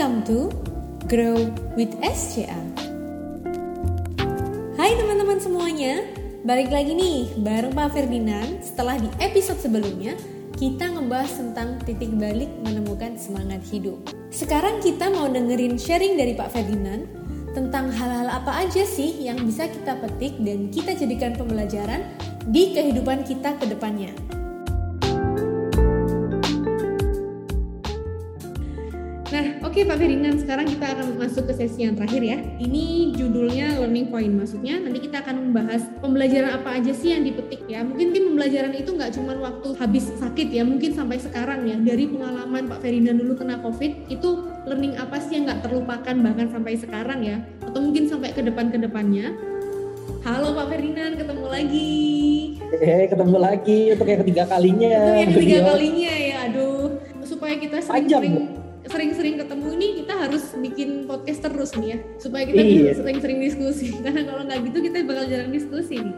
Welcome to Grow with SCA. Hai teman-teman semuanya, balik lagi nih bareng Pak Ferdinand. Setelah di episode sebelumnya, kita ngebahas tentang titik balik menemukan semangat hidup. Sekarang kita mau dengerin sharing dari Pak Ferdinand tentang hal-hal apa aja sih yang bisa kita petik dan kita jadikan pembelajaran di kehidupan kita ke depannya. Oke Pak Ferdinand, sekarang kita akan masuk ke sesi yang terakhir ya. Ini judulnya learning point, maksudnya nanti kita akan membahas pembelajaran apa aja sih yang dipetik ya. Mungkin tim pembelajaran itu nggak cuma waktu habis sakit ya, mungkin sampai sekarang ya. Dari pengalaman Pak Ferdinand dulu kena COVID, itu learning apa sih yang nggak terlupakan bahkan sampai sekarang ya, atau mungkin sampai ke depan-ke depannya. Halo Pak Ferdinand, ketemu lagi. Eh, ketemu lagi untuk yang ketiga kalinya. Itu yang ketiga kalinya ya, aduh. Supaya kita sering-sering sering-sering ketemu ini kita harus bikin podcast terus nih ya supaya kita iya. sering-sering diskusi. Karena kalau nggak gitu kita bakal jarang diskusi nih.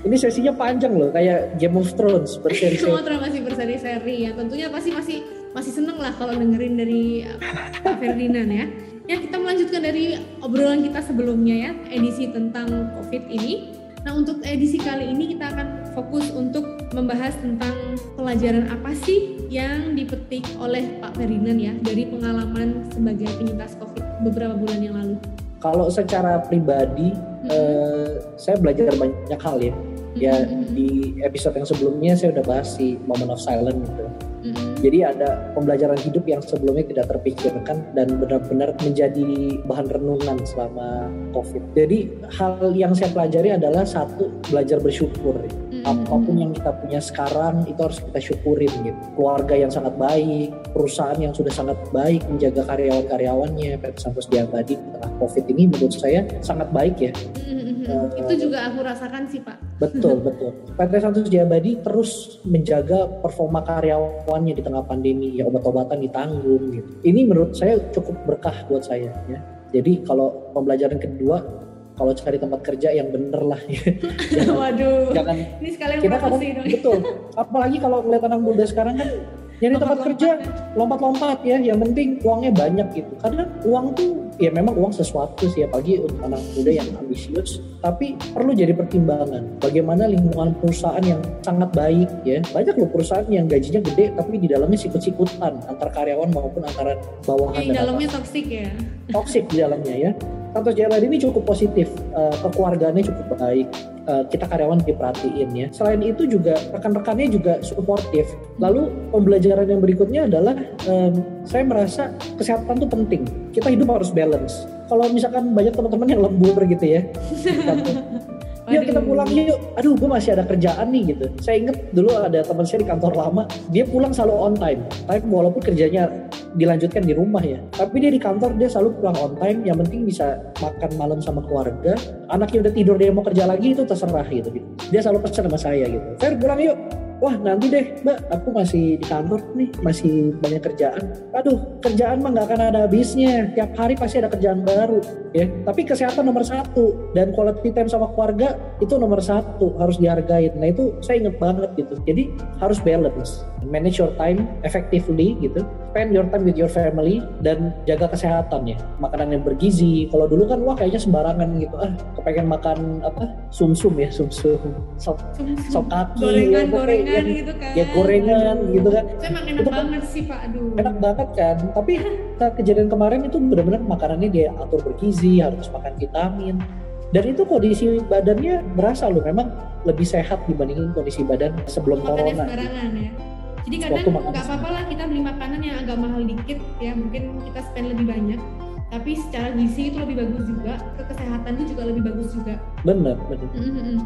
Ini sesinya panjang loh kayak Game of Thrones berseri-seri Game of Thrones masih berseri-seri ya. Tentunya pasti masih masih seneng lah kalau dengerin dari Pak Ferdinand ya. Ya kita melanjutkan dari obrolan kita sebelumnya ya edisi tentang COVID ini Nah untuk edisi kali ini kita akan fokus untuk membahas tentang pelajaran apa sih yang dipetik oleh Pak Ferdinand ya dari pengalaman sebagai penyintas COVID beberapa bulan yang lalu. Kalau secara pribadi, hmm. eh, saya belajar banyak hal ya. Ya hmm. di episode yang sebelumnya saya udah bahas si moment of silence gitu. Hmm. Jadi ada pembelajaran hidup yang sebelumnya tidak terpikirkan dan benar-benar menjadi bahan renungan selama COVID. Jadi hal yang saya pelajari adalah satu belajar bersyukur. Mm-hmm. Apa pun yang kita punya sekarang itu harus kita syukurin gitu. Keluarga yang sangat baik, perusahaan yang sudah sangat baik menjaga karyawan-karyawannya. PT Santos tadi setelah COVID ini menurut saya sangat baik ya. Mm-hmm Uh, itu juga aku rasakan sih Pak. Betul betul. PT Santos Jayabadi terus menjaga performa karyawannya di tengah pandemi, ya obat-obatan ditanggung gitu. Ini menurut saya cukup berkah buat saya ya. Jadi kalau pembelajaran kedua kalau cari tempat kerja yang bener lah ya. jangan, Waduh. Jangan ini sekalian kita kan betul. Apalagi kalau ngeliat anak muda sekarang kan nyari tempat kerja lompat-lompat ya. Yang penting uangnya banyak gitu. Karena uang tuh ya memang uang sesuatu sih apalagi untuk anak muda yang ambisius. Tapi perlu jadi pertimbangan. Bagaimana lingkungan perusahaan yang sangat baik ya. Banyak loh perusahaan yang gajinya gede tapi di dalamnya sikut-sikutan. Antar karyawan maupun antara bawahan di dalamnya toksik ya. Toksik di dalamnya ya. Santos Jaya ini cukup positif, uh, kekeluargaannya cukup baik, uh, kita karyawan diperhatiin ya. Selain itu juga rekan-rekannya juga suportif. Lalu pembelajaran yang berikutnya adalah um, saya merasa kesehatan itu penting. Kita hidup harus balance. Kalau misalkan banyak teman-teman yang lembur gitu ya, yuk kita pulang yuk. Aduh gue masih ada kerjaan nih gitu. Saya inget dulu ada teman saya di kantor lama dia pulang selalu on time. Tapi walaupun kerjanya dilanjutkan di rumah ya tapi dia di kantor dia selalu pulang on time. Yang penting bisa makan malam sama keluarga. Anaknya udah tidur dia mau kerja lagi itu terserah gitu. Dia selalu pesan sama saya gitu. Fer pulang yuk wah nanti deh mbak. Aku masih di kantor nih masih banyak kerjaan. Aduh kerjaan mah nggak akan ada habisnya. Tiap hari pasti ada kerjaan baru ya. Tapi kesehatan nomor satu dan quality time sama keluarga itu nomor satu harus dihargai nah itu saya inget banget gitu. Jadi harus balance manage your time effectively gitu. Spend your time with your family dan jaga kesehatan ya makanan yang bergizi. Kalau dulu kan wah kayaknya sembarangan gitu. Ah kepengen makan apa sumsum -sum ya sumsum. Sop sop kaki gorengan ya, gorengan yang, gitu. kan. Ya gorengan gitu kan. Itu emang enak itu kan banget sih pak. Aduh. enak banget kan. Tapi saat kejadian kemarin itu benar-benar makanannya dia atur bergizi harus makan vitamin. Dan itu kondisi badannya berasa loh. Memang lebih sehat dibandingin kondisi badan sebelum Makannya corona sembarangan ya jadi kadang nggak apa-apa lah kita beli makanan yang agak mahal dikit ya mungkin kita spend lebih banyak. Tapi secara gizi itu lebih bagus juga ke kesehatan itu juga lebih bagus juga. Benar benar. Mm-hmm.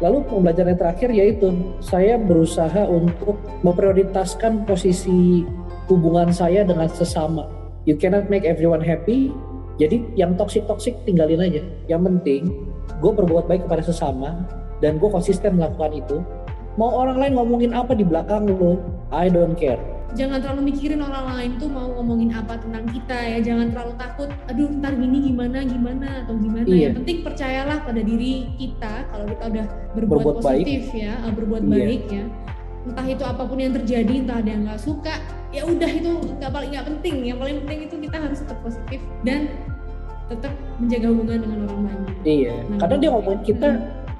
lalu pembelajaran yang terakhir yaitu saya berusaha untuk memprioritaskan posisi hubungan saya dengan sesama. You cannot make everyone happy jadi yang toxic toxic tinggalin aja. Yang penting gue berbuat baik kepada sesama dan gue konsisten melakukan itu. Mau orang lain ngomongin apa di belakang lo I don't care. Jangan terlalu mikirin orang lain tuh mau ngomongin apa tentang kita ya. Jangan terlalu takut aduh ntar gini gimana gimana atau gimana. Iya. yang penting percayalah pada diri kita kalau kita udah berbuat, berbuat positif baik. ya eh, berbuat iya. baik ya. Entah itu apa pun yang terjadi entah ada yang nggak suka ya udah itu nggak paling nggak penting yang paling penting itu kita harus tetap positif dan tetap menjaga hubungan dengan orang banyak. Iya. Nah, kadang dia ngomongin kita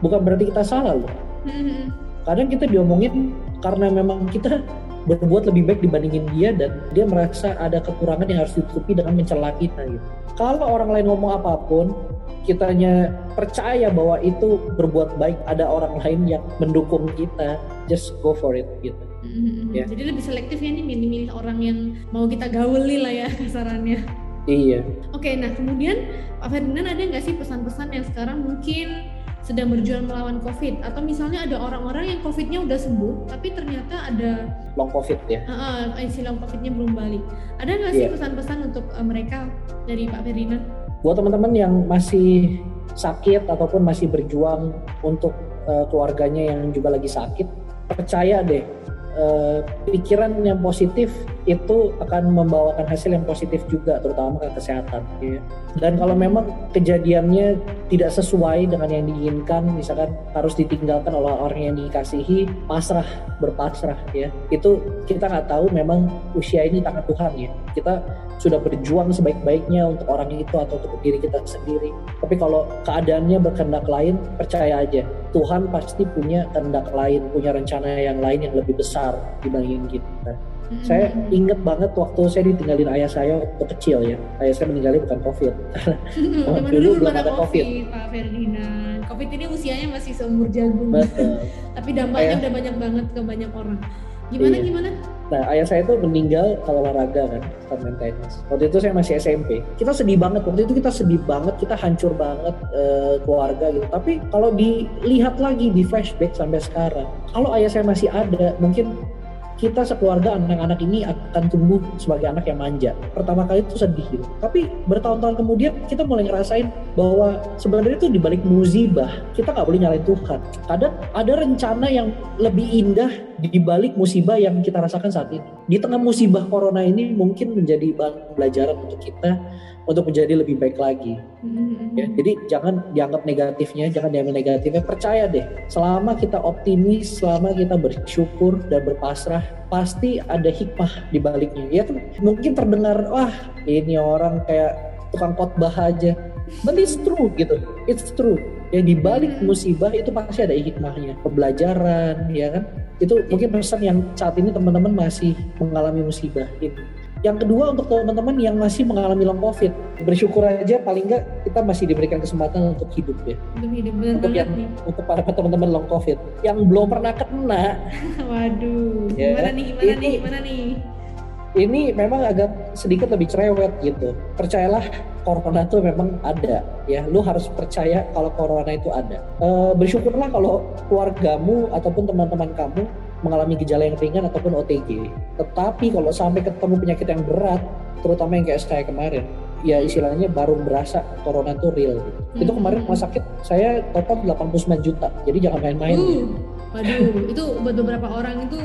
bukan berarti kita salah loh. Hmm, kadang kita diomongin karena memang kita berbuat lebih baik dibandingin dia dan dia merasa ada kekurangan yang harus ditutupi dengan mencela kita gitu. Kalau orang lain ngomong apa pun, kitanya percaya bahwa itu berbuat baik, ada orang lain yang mendukung kita, just go for it gitu. Hmm, Ya. jadi lebih selektif ya nih milih-milih orang yang mau kita gauli lah ya kasarannya Iya. Oke, nah kemudian Pak Ferdinand ada nggak sih pesan-pesan yang sekarang mungkin sedang berjuang melawan COVID atau misalnya ada orang-orang yang COVID-nya udah sembuh tapi ternyata ada Long covid ya. uh, uh, silang COVID-nya belum balik. Ada nggak sih Iya. pesan-pesan untuk uh, mereka dari Pak Ferdinand? Buat teman-teman yang masih sakit ataupun masih berjuang untuk eh, keluarganya yang juga lagi sakit, percaya deh eh, pikiran yang positif itu akan membawakan hasil yang positif juga terutama ke kesehatan ya. dan kalau memang kejadiannya tidak sesuai dengan yang diinginkan misalkan harus ditinggalkan oleh orang yang dikasihi pasrah berpasrah ya itu kita nggak tahu memang usia ini tangan Tuhan ya kita sudah berjuang sebaik-baiknya untuk orang itu atau untuk diri kita sendiri. Tapi kalau keadaannya berkehendak lain percaya aja Tuhan pasti punya kehendak lain punya rencana yang lain yang lebih besar dibandingin kita Hmm, saya inget banget waktu saya ditinggalin ayah saya waktu kecil ya. Ayah saya meninggalnya bukan COVID. Zaman dulu dulu belum ada COVID, COVID. Pak Ferdinand. COVID ini usianya masih seumur jagung, Betul. tapi dampaknya Kayak- udah banyak banget ke banyak orang. Gimana Iya. gimana? Nah, ayah saya itu meninggal kalau olahraga kan, main tenis. Waktu itu saya masih SMP. Kita sedih banget. Waktu itu kita sedih banget, kita hancur banget eh, keluarga gitu. Tapi kalau dilihat lagi di flashback sampai sekarang, kalau ayah saya masih ada, mungkin kita sekeluarga anak-anak ini akan tumbuh sebagai anak yang manja. Pertama kali itu sedih gitu. Tapi bertahun-tahun kemudian kita mulai ngerasain bahwa sebenarnya itu dibalik musibah kita nggak boleh nyalain Tuhan. Kadang ada rencana yang lebih indah dibalik musibah yang kita rasakan saat ini. Di tengah musibah corona ini mungkin menjadi bahan pelajaran untuk kita untuk menjadi lebih baik lagi. Hmm, Ya, jadi jangan dianggap negatifnya, jangan diambil negatifnya. Percaya deh, selama kita optimis, selama kita bersyukur dan berpasrah, pasti ada hikmah di baliknya. Ya kan mungkin terdengar, wah ini orang kayak tukang khotbah aja. But it's true gitu, it's true. Ya di balik Hmm. musibah itu pasti ada hikmahnya, pembelajaran, ya kan? Itu mungkin pesan yang saat ini teman-teman masih mengalami musibah ini. Yang kedua untuk teman-teman yang masih mengalami long covid, bersyukur aja paling enggak kita masih diberikan kesempatan untuk hidup ya. Untuk hidup bener Untuk yang nih. untuk para teman-teman long covid yang belum pernah kena, Waduh, Ya, gimana nih, gimana ini- nih, gimana nih? ini memang agak sedikit lebih cerewet gitu. Percayalah corona itu memang ada ya. Lu harus percaya kalau corona itu ada. Eh, bersyukurlah kalau keluargamu ataupun teman-teman kamu mengalami gejala yang ringan ataupun OTG. Tetapi kalau sampai ketemu penyakit yang berat, terutama yang kayak saya kemarin, ya istilahnya baru berasa corona itu real. Gitu. Itu Hmm. kemarin rumah sakit saya total 89 juta. Jadi jangan main-main. Uh, waduh, itu buat beberapa orang itu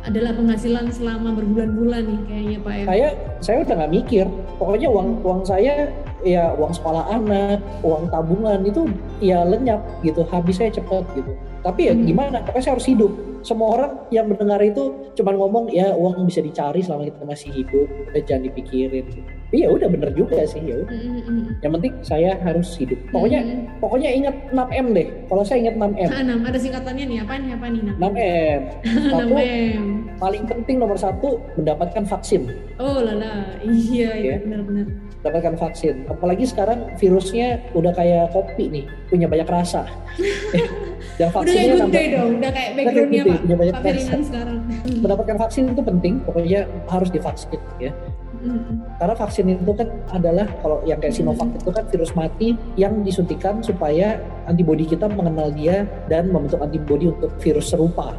adalah penghasilan selama berbulan-bulan nih kayaknya Pak ya. saya saya udah nggak mikir pokoknya uang uang saya ya uang sekolah anak uang tabungan itu ya lenyap gitu habisnya cepet gitu tapi ya Hmm. gimana pokoknya saya harus hidup semua orang yang mendengar itu cuman ngomong ya uang bisa dicari selama kita masih hidup udah jangan dipikirin iya udah bener juga sih ya udah. Mm, mm, mm. yang penting saya harus hidup pokoknya Mm, mm. pokoknya ingat 6M deh kalau saya ingat 6M Ah, enam, ada singkatannya nih, apa nih, apa nih? Nam? 6M satu 6M. paling penting nomor satu mendapatkan vaksin Oh lala, iya, iya, Ya. benar-benar. dapatkan vaksin. Apalagi sekarang virusnya udah kayak kopi nih, punya banyak rasa. Udah kayak vaksinnya good nambah- day dong, udah kayak kayak backgroundnya Pak, punya banyak Pak rasa. Ferdinand sekarang. mendapatkan vaksin itu penting, pokoknya harus divaksin ya. Mm. Karena vaksin itu kan adalah kalau yang kayak Sinovac itu kan virus mati yang disuntikan supaya antibodi kita mengenal dia dan membentuk antibodi untuk virus serupa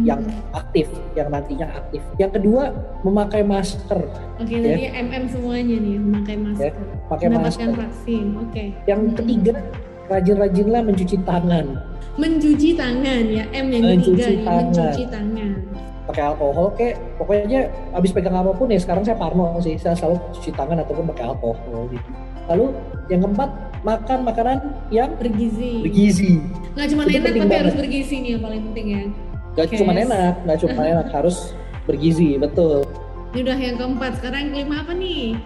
yang aktif, yang nantinya aktif. Yang kedua, memakai masker, Oke, ya. jadi MM semuanya nih memakai masker. pakai Mendapatkan masker. vaksin, oke. Yang Mm, mm. ketiga, rajin-rajinlah mencuci tangan. mencuci tangan ya M yang Mencuci ketiga nih, tangan. mencuci tangan. pakai alkohol kayak pokoknya abis pegang apa pun ya sekarang saya parno sih saya selalu cuci tangan ataupun pakai alkohol gitu lalu yang keempat makan makanan yang Bergizi. bergizi Nggak cuma enak tapi banget. harus bergizi nih yang paling penting ya. Gak cuma enak, gak cuma enak, harus bergizi, betul. Ini udah yang keempat, sekarang yang kelima apa nih?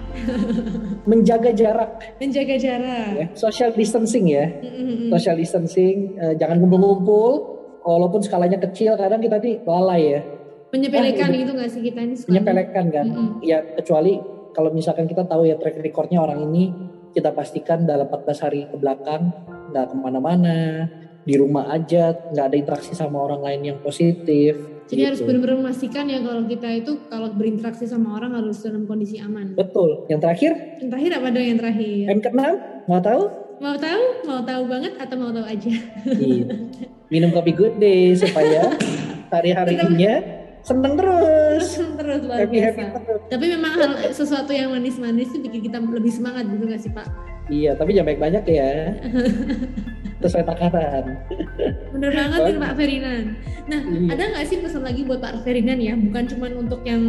Menjaga jarak. Menjaga jarak. Ya, social distancing ya. Mm-hmm. Social distancing, uh, jangan kumpul-kumpul. Walaupun skalanya kecil, kadang kita nih lalai ya. Menyepelekan nah, gitu nggak sih kita ini? Menyepelekan kan. Mm-hmm. Ya kecuali kalau misalkan kita tahu ya track recordnya orang ini, kita pastikan dalam 14 hari ke belakang nggak ke mana-mana, di rumah aja, nggak ada interaksi sama orang lain yang positif jadi gitu. harus benar-benar memastikan ya kalau kita itu kalau berinteraksi sama orang harus dalam kondisi aman. Betul. Yang terakhir? Yang terakhir apa dong yang terakhir? Yang keenam, mau tahu? Mau tahu? Mau tahu banget atau mau tahu aja? Iya. Minum kopi good day supaya hari-harinya seneng terus. Seneng terus luar happy, biasa. Happy terus. Tapi memang hal sesuatu yang manis-manis itu bikin kita lebih semangat gitu gak sih Pak? Iya, tapi jangan banyak-banyak ya. sesuai takaran. Bener banget nih Pak Ferdinand. Nah, iya. ada nggak sih pesan lagi buat Pak Ferdinand ya? Bukan cuma untuk yang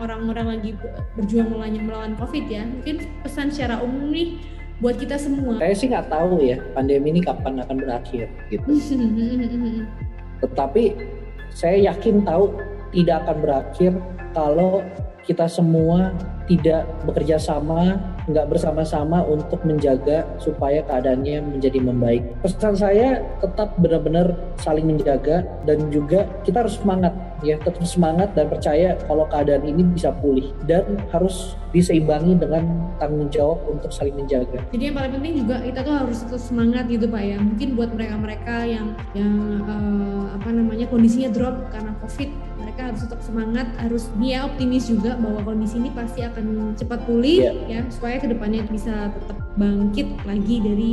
orang-orang lagi berjuang melawan, melawan COVID ya. Mungkin pesan secara umum nih buat kita semua. Saya sih nggak tahu ya pandemi ini kapan akan berakhir gitu. Tetapi saya yakin tahu tidak akan berakhir kalau kita semua tidak bekerja sama, nggak bersama-sama untuk menjaga supaya keadaannya menjadi membaik. Pesan saya tetap benar-benar saling menjaga dan juga kita harus semangat ya, tetap semangat dan percaya kalau keadaan ini bisa pulih dan harus diseimbangi dengan tanggung jawab untuk saling menjaga. Jadi yang paling penting juga kita tuh harus tetap semangat gitu pak ya. Mungkin buat mereka-mereka yang yang uh, apa namanya kondisinya drop karena covid mereka harus tetap semangat harus dia optimis juga bahwa kondisi ini pasti akan cepat pulih yeah. ya supaya ke depannya bisa tetap bangkit lagi dari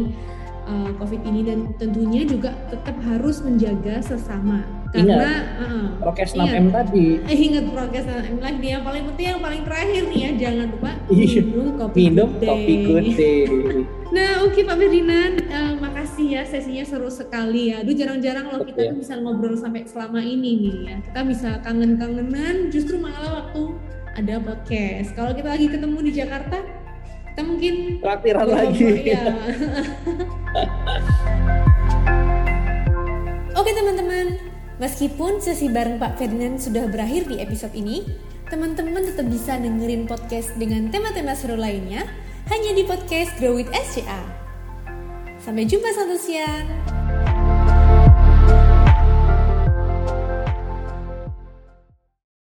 uh, covid ini. Dan tentunya juga tetap harus menjaga sesama. Karena ingat, uh, prokes 6M tadi. Eh, ingat prokes 6M lagi yang paling penting yang paling terakhir nih ya. Jangan lupa iya. minum kopi minum good kopi good day. Nah oke okay, Pak Ferdinand uh, makasih ya sesinya seru sekali ya. Aduh jarang-jarang loh kita tuh bisa ngobrol sampai selama ini nih ya. Kita bisa kangen-kangenan justru malah waktu ada podcast. Kalau kita lagi ketemu di Jakarta kita mungkin traktiran lagi. ya. Oke teman-teman, Meskipun sesi bareng Pak Ferdinand sudah berakhir di episode ini, teman-teman tetap bisa dengerin podcast dengan tema-tema seru lainnya hanya di podcast Grow with SCA. Sampai jumpa satu siang.